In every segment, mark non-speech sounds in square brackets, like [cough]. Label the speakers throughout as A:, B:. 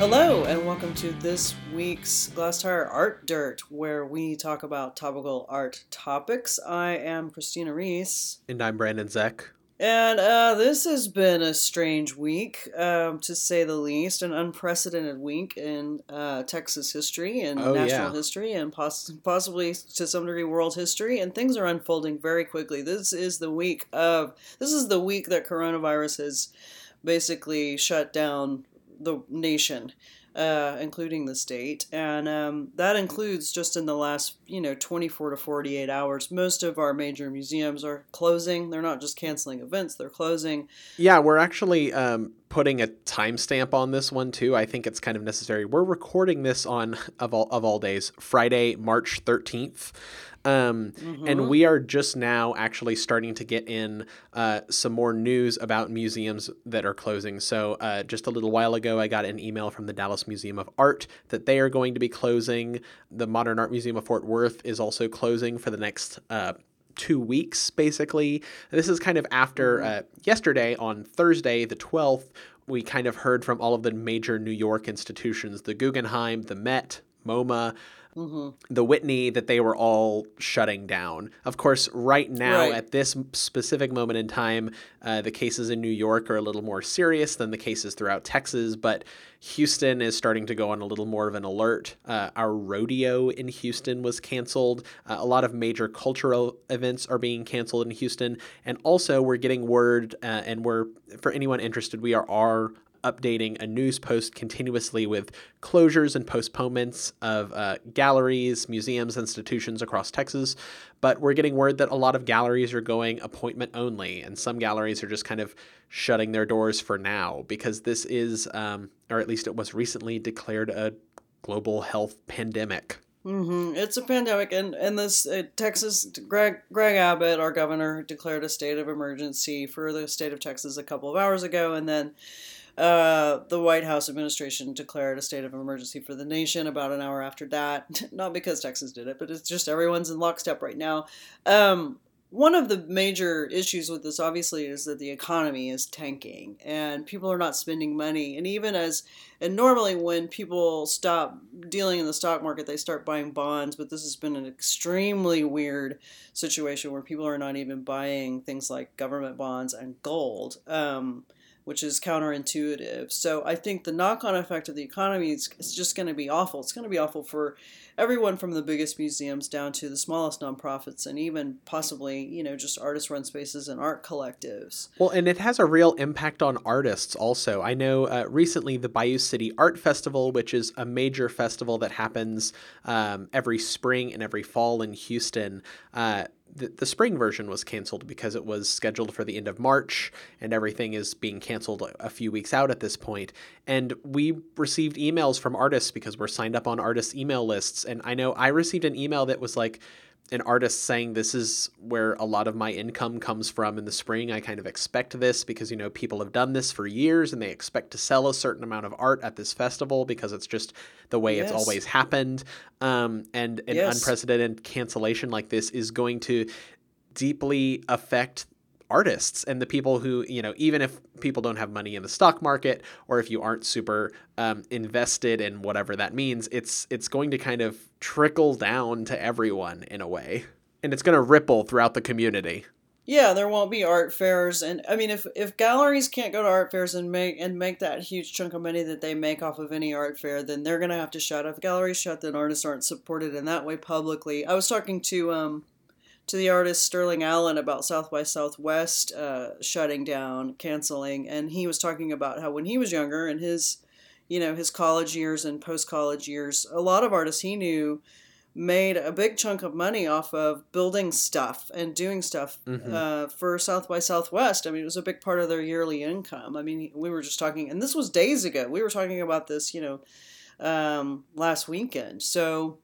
A: Hello, and welcome to this week's Glasstire Art Dirt, where we talk about topical art topics. I am Christina Rees.
B: And I'm Brandon Zech.
A: And uh, this has been a strange week, um, to say the least, an unprecedented week in uh, Texas history and
B: Oh,
A: national
B: yeah.
A: history, and poss- possibly to some degree world history. And things are unfolding very quickly. This is the week of this is the week that coronavirus has basically shut down the nation. Uh, including the state, and um, that includes just in the last, you know, 24 to 48 hours. Most of our major museums are closing. They're not just canceling events; they're closing.
B: Yeah, we're actually um, putting a timestamp on this one too. I think it's kind of necessary. We're recording this on of all of all days, Friday, March thirteenth. Um, And we are just now actually starting to get in uh, some more news about museums that are closing. So, uh, just a little while ago, I got an email from the Dallas Museum of Art that they are going to be closing. The Modern Art Museum of Fort Worth is also closing for the next uh, two weeks, basically. This is kind of after uh, yesterday on Thursday, the 12th, we kind of heard from all of the major New York institutions the Guggenheim, the Met, MoMA, the Whitney, that they were all shutting down. Of course, right now,
A: Right.
B: at this specific moment in time, uh, the cases in New York are a little more serious than the cases throughout Texas, but Houston is starting to go on a little more of an alert. Uh, our rodeo in Houston was canceled. Uh, a lot of major cultural events are being canceled in Houston. And also, we're getting word, uh, and we're, for anyone interested, we are, are updating a news post continuously with closures and postponements of uh, galleries, museums, institutions across Texas. But we're getting word that a lot of galleries are going appointment only, and some galleries are just kind of shutting their doors for now because this is, um, or at least it was recently declared a global health pandemic.
A: Mm-hmm. It's a pandemic, and and this uh, Texas Greg Greg Abbott, our governor, declared a state of emergency for the state of Texas a couple of hours ago, and then uh, the White House administration declared a state of emergency for the nation about an hour after that. [laughs] Not because Texas did it, but it's just everyone's in lockstep right now. Um, one of the major issues with this, obviously, is that the economy is tanking and people are not spending money. And even as, and normally when people stop dealing in the stock market, they start buying bonds. But this has been an extremely weird situation where people are not even buying things like government bonds and gold. Um, which is counterintuitive. So I think the knock-on effect of the economy is, just going to be awful. It's going to be awful for everyone from the biggest museums down to the smallest nonprofits and even possibly, you know, just artist-run spaces and art collectives.
B: Well, and it has a real impact on artists also. I know uh, recently the Bayou City Art Festival, which is a major festival that happens um, every spring and every fall in Houston, uh, the, the spring version was canceled because it was scheduled for the end of March and everything is being canceled a- a few weeks out at this point. And we received emails from artists because we're signed up on artists' email lists. And I know I received an email that was like, an artist saying this is where a lot of my income comes from in the spring. I kind of expect this because you know people have done this for years and they expect to sell a certain amount of art at this festival because it's just the way it's always happened. Um, and an
A: Yes.
B: unprecedented cancellation like this is going to deeply affect artists and the people who you know even if people don't have money in the stock market or if you aren't super um, invested in whatever that means it's it's going to kind of trickle down to everyone in a way and it's going to ripple throughout the community
A: Yeah, there won't be art fairs, and I mean, if if galleries can't go to art fairs and make and make that huge chunk of money that they make off of any art fair, then they're gonna have to shut. If galleries shut, then artists aren't supported in that way publicly. I was talking to um to the artist Sterling Allen about South by Southwest uh, shutting down, canceling, and he was talking about how when he was younger and his, you know, his college years and post college years, a lot of artists he knew made a big chunk of money off of building stuff and doing stuff
B: Mhm.
A: uh, for South by Southwest. I mean, it was a big part of their yearly income. I mean, we were just talking, and this was days ago. We were talking about this, you know, um, last weekend. So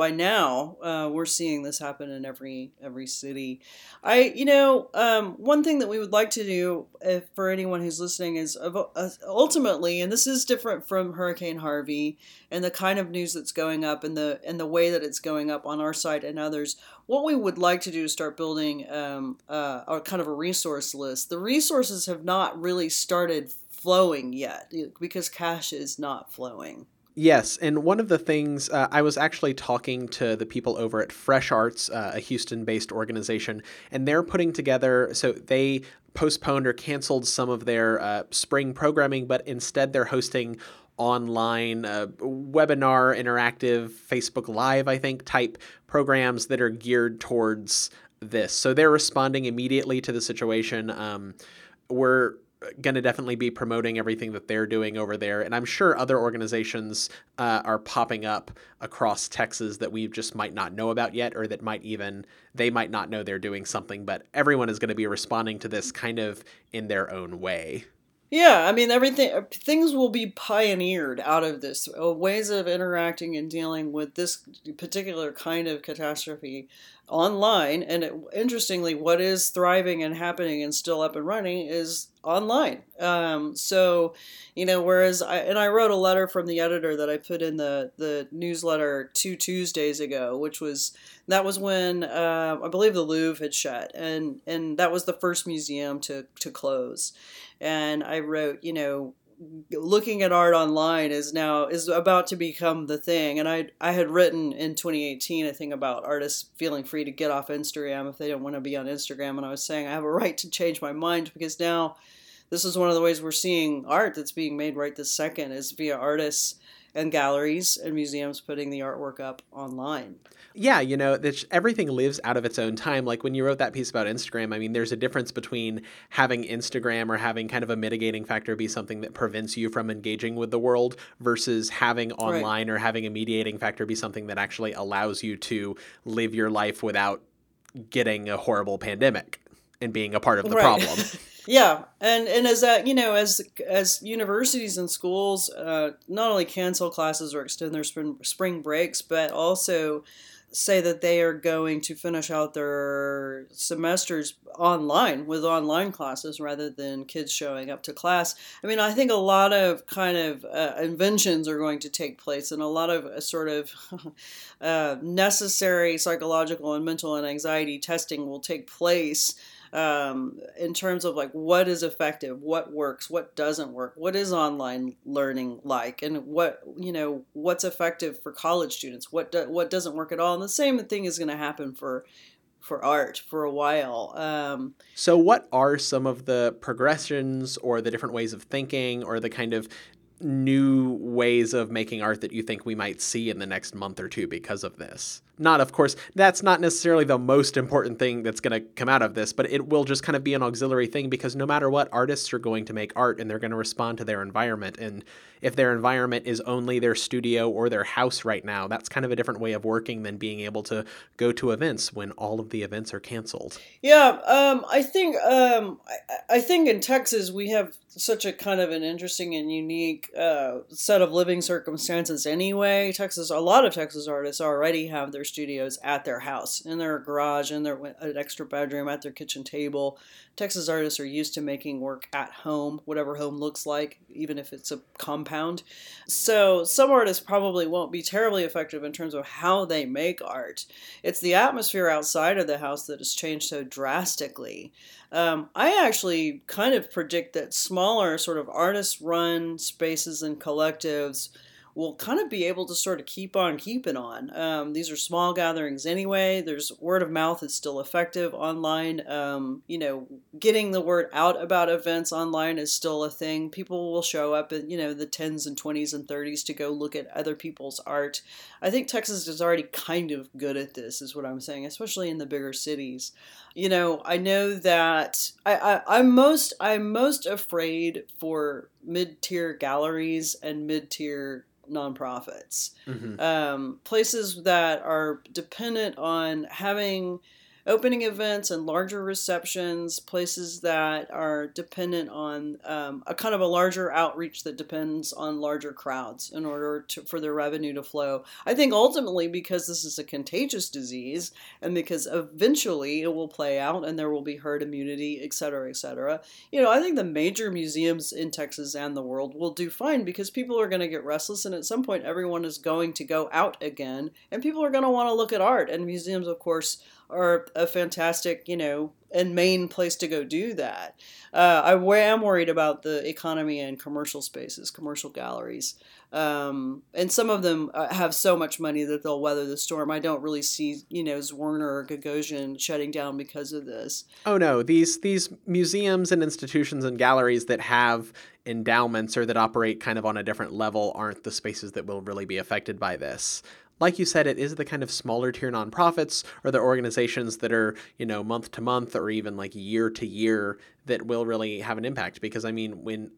A: by now, uh, we're seeing this happen in every every city. I, you know, um, one thing that we would like to do, if for anyone who's listening, is uh, ultimately, and this is different from Hurricane Harvey and the kind of news that's going up and the and the way that it's going up on our site and others. What we would like to do is start building um, uh, a kind of a resource list. The resources have not really started flowing yet because cash is not flowing.
B: Yes, and one of the things uh, I was actually talking to the people over at Fresh Arts, uh, a Houston based organization, and they're putting together, so they postponed or canceled some of their uh, spring programming, but instead they're hosting online uh, webinar, interactive, Facebook Live, I think, type programs that are geared towards this. So they're responding immediately to the situation. Um, we're going to definitely be promoting everything that they're doing over there. And I'm sure other organizations uh, are popping up across Texas that we just might not know about yet, or that might even, they might not know they're doing something, but everyone is going to be responding to this kind of in their own way.
A: Yeah, I mean everything uh, things will be pioneered out of this uh, ways of interacting and dealing with this particular kind of catastrophe online and it, interestingly what is thriving and happening and still up and running is online. Um, so you know whereas I and I wrote a letter from the editor that I put in the the newsletter two Tuesdays ago which was that was when uh, I believe the Louvre had shut and and that was the first museum to to close. And I wrote, you know, looking at art online is now is about to become the thing. And i i had written in 2018 a thing about artists feeling free to get off instagram if they don't want to be on instagram. And i was saying i have a right to change my mind because now this is one of the ways we're seeing art that's being made right this second is via artists and galleries and museums putting the artwork up online
B: yeah, you know, everything lives out of its own time. Like when you wrote that piece about Instagram, I mean, there's a difference between having Instagram or having kind of a mitigating factor be something that prevents you from engaging with the world versus having online right. or having a mediating factor be something that actually allows you to live your life without getting a horrible pandemic and being a part of the right. problem. [laughs]
A: yeah and and as that you know as as universities and schools uh, not only cancel classes or extend their spring, spring breaks but also say that they are going to finish out their semesters online with online classes rather than kids showing up to class. I mean, I think a lot of kind of uh, inventions are going to take place, and a lot of uh, sort of [laughs] uh, necessary psychological and mental and anxiety testing will take place um, in terms of like what is effective, what works, what doesn't work, what is online learning like, and what you know what's effective for college students, what do, what doesn't work at all, and the same thing is going to happen for for art for a while. Um,
B: so, what are some of the progressions or the different ways of thinking or the kind of new ways of making art that you think we might see in the next month or two because of this? Not, of course, that's not necessarily the most important thing that's going to come out of this, but it will just kind of be an auxiliary thing because no matter what, artists are going to make art and they're going to respond to their environment. And if their environment is only their studio or their house right now, that's kind of a different way of working than being able to go to events when all of the events are canceled.
A: Yeah, um, I think um, I, I, think in Texas we have such a kind of an interesting and unique uh, set of living circumstances. Anyway, Texas, a lot of Texas artists already have their studios at their house, in their garage, in their an extra bedroom, at their kitchen table. Texas artists are used to making work at home, whatever home looks like, even if it's a compound. So some artists probably won't be terribly effective in terms of how they make art. It's the atmosphere outside of the house that has changed so drastically. Um, I actually kind of predict that smaller, sort of artist run spaces and collectives will kind of be able to sort of keep on keeping on. Um, these are small gatherings anyway. There's word of mouth is still effective online. Um, you know, getting the word out about events online is still a thing. People will show up in you know the tens and twenties and thirties to go look at other people's art. I think Texas is already kind of good at this, is what I'm saying, especially in the bigger cities. You know, I know that I, I I'm most I'm most afraid for mid tier galleries and mid tier nonprofits, mm-hmm. um, places that are dependent on having opening events and larger receptions, places that are dependent on um, a kind of a larger outreach that depends on larger crowds in order to, for their revenue to flow. I think ultimately because this is a contagious disease and because eventually it will play out and there will be herd immunity, et cetera, et cetera. You know, I think the major museums in Texas and the world will do fine because people are going to get restless and at some point everyone is going to go out again and people are going to want to look at art and museums, of course, are a fantastic, you know, and main place to go do that. Uh, I am worried about the economy and commercial spaces, commercial galleries. Um, and some of them uh, have so much money that they'll weather the storm. I don't really see, you know, Zwirner or Gagosian shutting down because of this.
B: Oh no, these these museums and institutions and galleries that have endowments or that operate kind of on a different level aren't the spaces that will really be affected by this like you said, it is the kind of smaller tier nonprofits or the organizations that are, you know, month to month or even like year to year that will really have an impact. Because I mean, when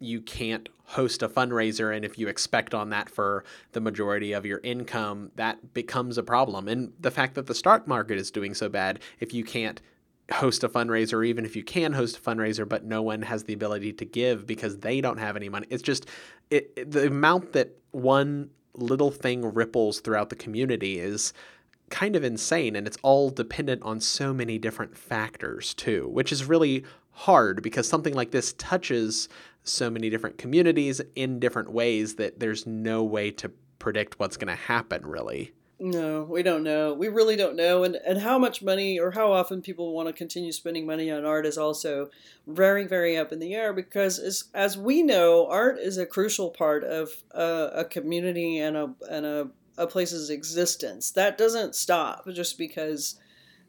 B: you can't host a fundraiser and if you expect on that for the majority of your income that becomes a problem and the fact that the stock market is doing so bad if you can't host a fundraiser even if you can host a fundraiser but no one has the ability to give because they don't have any money it's just it the amount that one little thing ripples throughout the community is kind of insane and it's all dependent on so many different factors too which is really hard because something like this touches so many different communities in different ways that there's no way to predict what's going to happen really
A: no we don't know we really don't know and and how much money or how often people want to continue spending money on art is also very very up in the air because as as we know art is a crucial part of a, a community and a and a, a place's existence that doesn't stop just because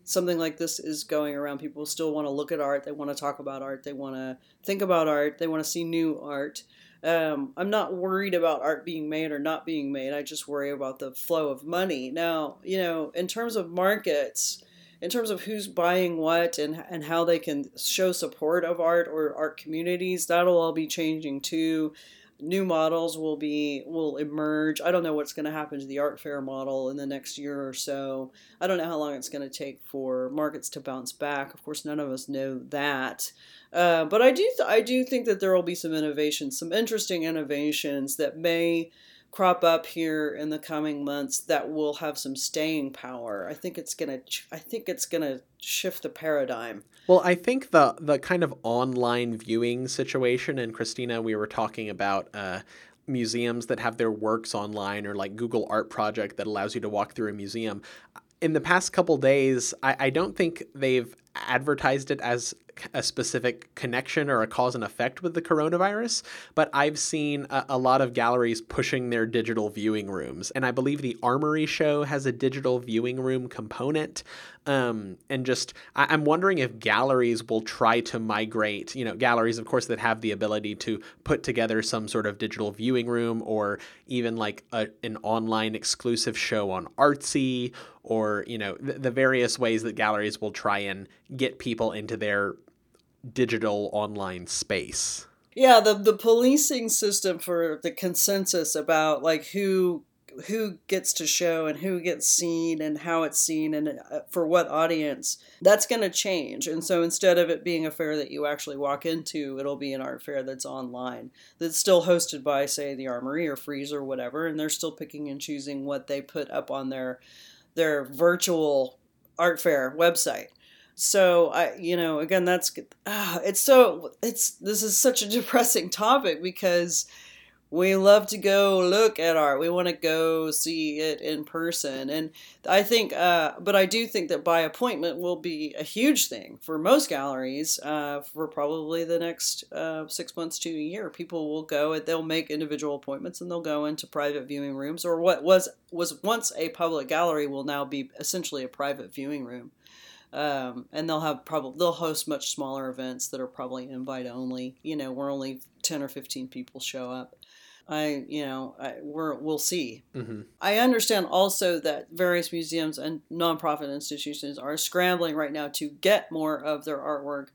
A: something like this is going around, people still want to look at art. They want to talk about art. They want to think about art. They want to see new art. Um, I'm not worried about art being made or not being made. I just worry about the flow of money. Now, you know, in terms of markets, in terms of who's buying what and, and how they can show support of art or art communities, that'll all be changing too new models will be will emerge. I don't know what's going to happen to the art fair model in the next year or so. I don't know how long it's going to take for markets to bounce back. Of course, none of us know that. Uh, but I do th- I do think that there will be some innovations, some interesting innovations that may crop up here in the coming months that will have some staying power. I think it's gonna I think it's gonna shift the paradigm.
B: Well, I think the the kind of online viewing situation, and Christina, we were talking about uh, museums that have their works online, or like Google Art Project that allows you to walk through a museum. In the past couple days, I, I don't think they've advertised it as a specific connection or a cause and effect with the coronavirus, but I've seen a, a, lot of galleries pushing their digital viewing rooms. And I believe the Armory show has a digital viewing room component. Um, and just, I, am wondering if galleries will try to migrate, you know, galleries, of course, that have the ability to put together some sort of digital viewing room or even like a, an online exclusive show on Artsy or, you know, the, the various ways that galleries will try and get people into their digital online space.
A: Yeah, the the policing system for the consensus about like who who gets to show and who gets seen and how it's seen and uh, for what audience that's going to change and so instead of it being a fair that you actually walk into it'll be an art fair that's online that's still hosted by say the armory or Frieze or whatever and they're still picking and choosing what they put up on their their virtual art fair website so i you know again that's uh, it's so it's this is such a [laughs] depressing topic because we love to go look at art. We want to go see it in person. And i think uh, but i do think that by appointment will be a huge thing for most galleries uh, for probably the next uh, six months to a year. People will go and they'll make individual appointments and they'll go into private viewing rooms or what was was once a public gallery will now be essentially a private viewing room um, and they'll have probably they'll host much smaller events that are probably invite only. You know, where only ten or fifteen people show up. I, you know, I, we're, we'll see. Mm-hmm. I understand also that various museums and nonprofit institutions are scrambling right now to get more of their artwork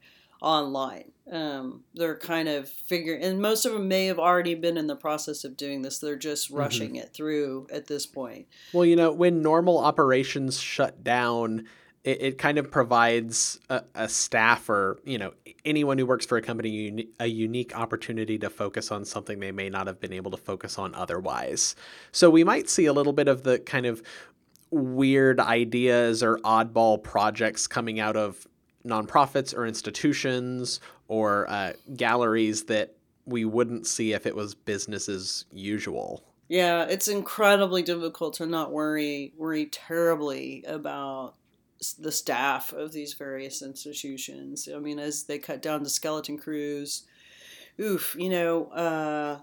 A: online. Um, they're kind of figuring, and most of them may have already been in the process of doing this. They're just mm-hmm. rushing mm-hmm. it through at this point.
B: Well, you know, when normal operations shut down, it, it kind of provides a, a, staff or you know anyone who works for a company a unique opportunity to focus on something they may not have been able to focus on otherwise. So we might see a little bit of the kind of weird ideas or oddball projects coming out of nonprofits or institutions or uh, galleries that we wouldn't see if it was business as usual.
A: Yeah, it's incredibly difficult to not worry worry terribly about the staff of these various institutions. I mean, as they cut down to skeleton crews, oof, you know, uh,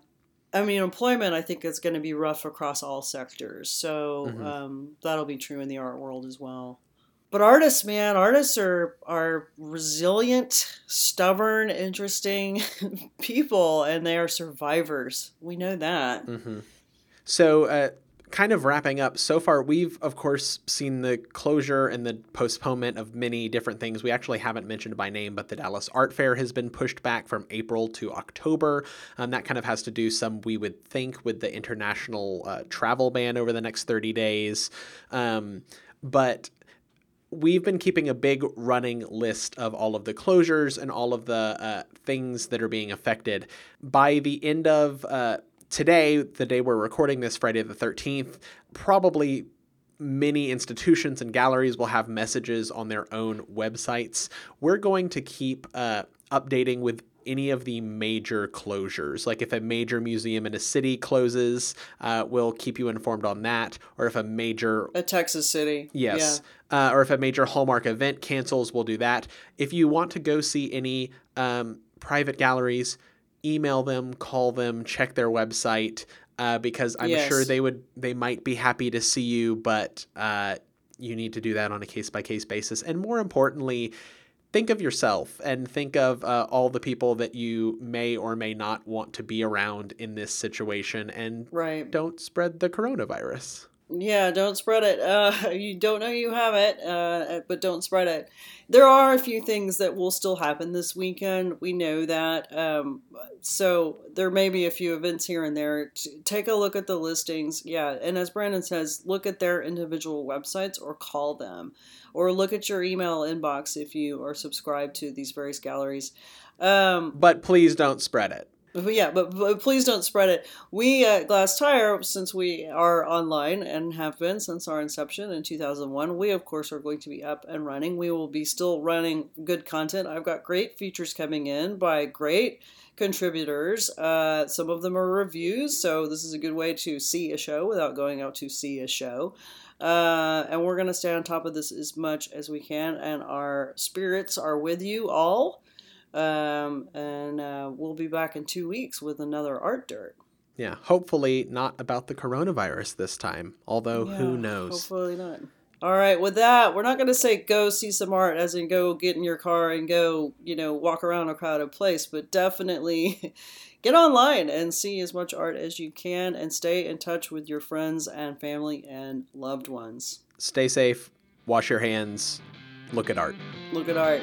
A: I mean, employment I think is going to be rough across all sectors. So mm-hmm. um, that'll be true in the art world as well. But artists, man, artists are are resilient, stubborn, interesting [laughs] people, and they are survivors. We know that.
B: Mm-hmm. So, uh, kind of wrapping up so far we've of course seen the closure and the postponement of many different things. We actually haven't mentioned by name but the dallas art fair has been pushed back from april to october. Um, that kind of has to do some we would think with the international uh, travel ban over the next 30 days. Um, but we've been keeping a big running list of all of the closures and all of the uh, things that are being affected. By the end of uh, today, the day we're recording this, Friday the 13th, probably many institutions and galleries will have messages on their own websites. We're going to keep uh, updating with any of the major closures. Like if a major museum in a city closes, uh, we'll keep you informed on that. Or if a major.
A: A Texas city.
B: Yes. Yeah. Uh, or if a major Hallmark event cancels, we'll do that. If you want to go see any um, private galleries, email them, call them, check their website uh, because I'm yes. sure they would they might be happy to see you, but uh, you need to do that on a case by case basis. And more importantly, think of yourself and think of uh, all the people that you may or may not want to be around in this situation, and
A: right.
B: don't spread the coronavirus.
A: Yeah, don't spread it. Uh, [laughs] you don't know you have it, uh, but don't spread it. There are a few things that will still happen this weekend. We know that. Um, so there may be a few events here and there. take a look at the listings. Yeah, and as Brandon says, look at their individual websites or call them, or look at your email inbox if you are subscribed to these various galleries. Um,
B: but please don't spread it.
A: But yeah, but, but, please don't spread it. We at Glasstire, since we are online and have been since our inception in 2001, we of course are going to be up and running. We will be still running good content. I've got great features coming in by great contributors. Uh, some of them are reviews, so this is a good way to see a show without going out to see a show. Uh, and we're going to stay on top of this as much as we can, and our spirits are with you all. Um, and uh, we'll be back in two weeks with another art dirt.
B: Yeah, hopefully not about the coronavirus this time, although yeah, who knows?
A: Hopefully not. All right, with that, we're not going to say go see some art as in go get in your car and go, you know, walk around a crowded place, but definitely [laughs] get online and see as much art as you can and stay in touch with your friends and family and loved ones.
B: Stay safe, wash your hands, look at art.
A: Look at art.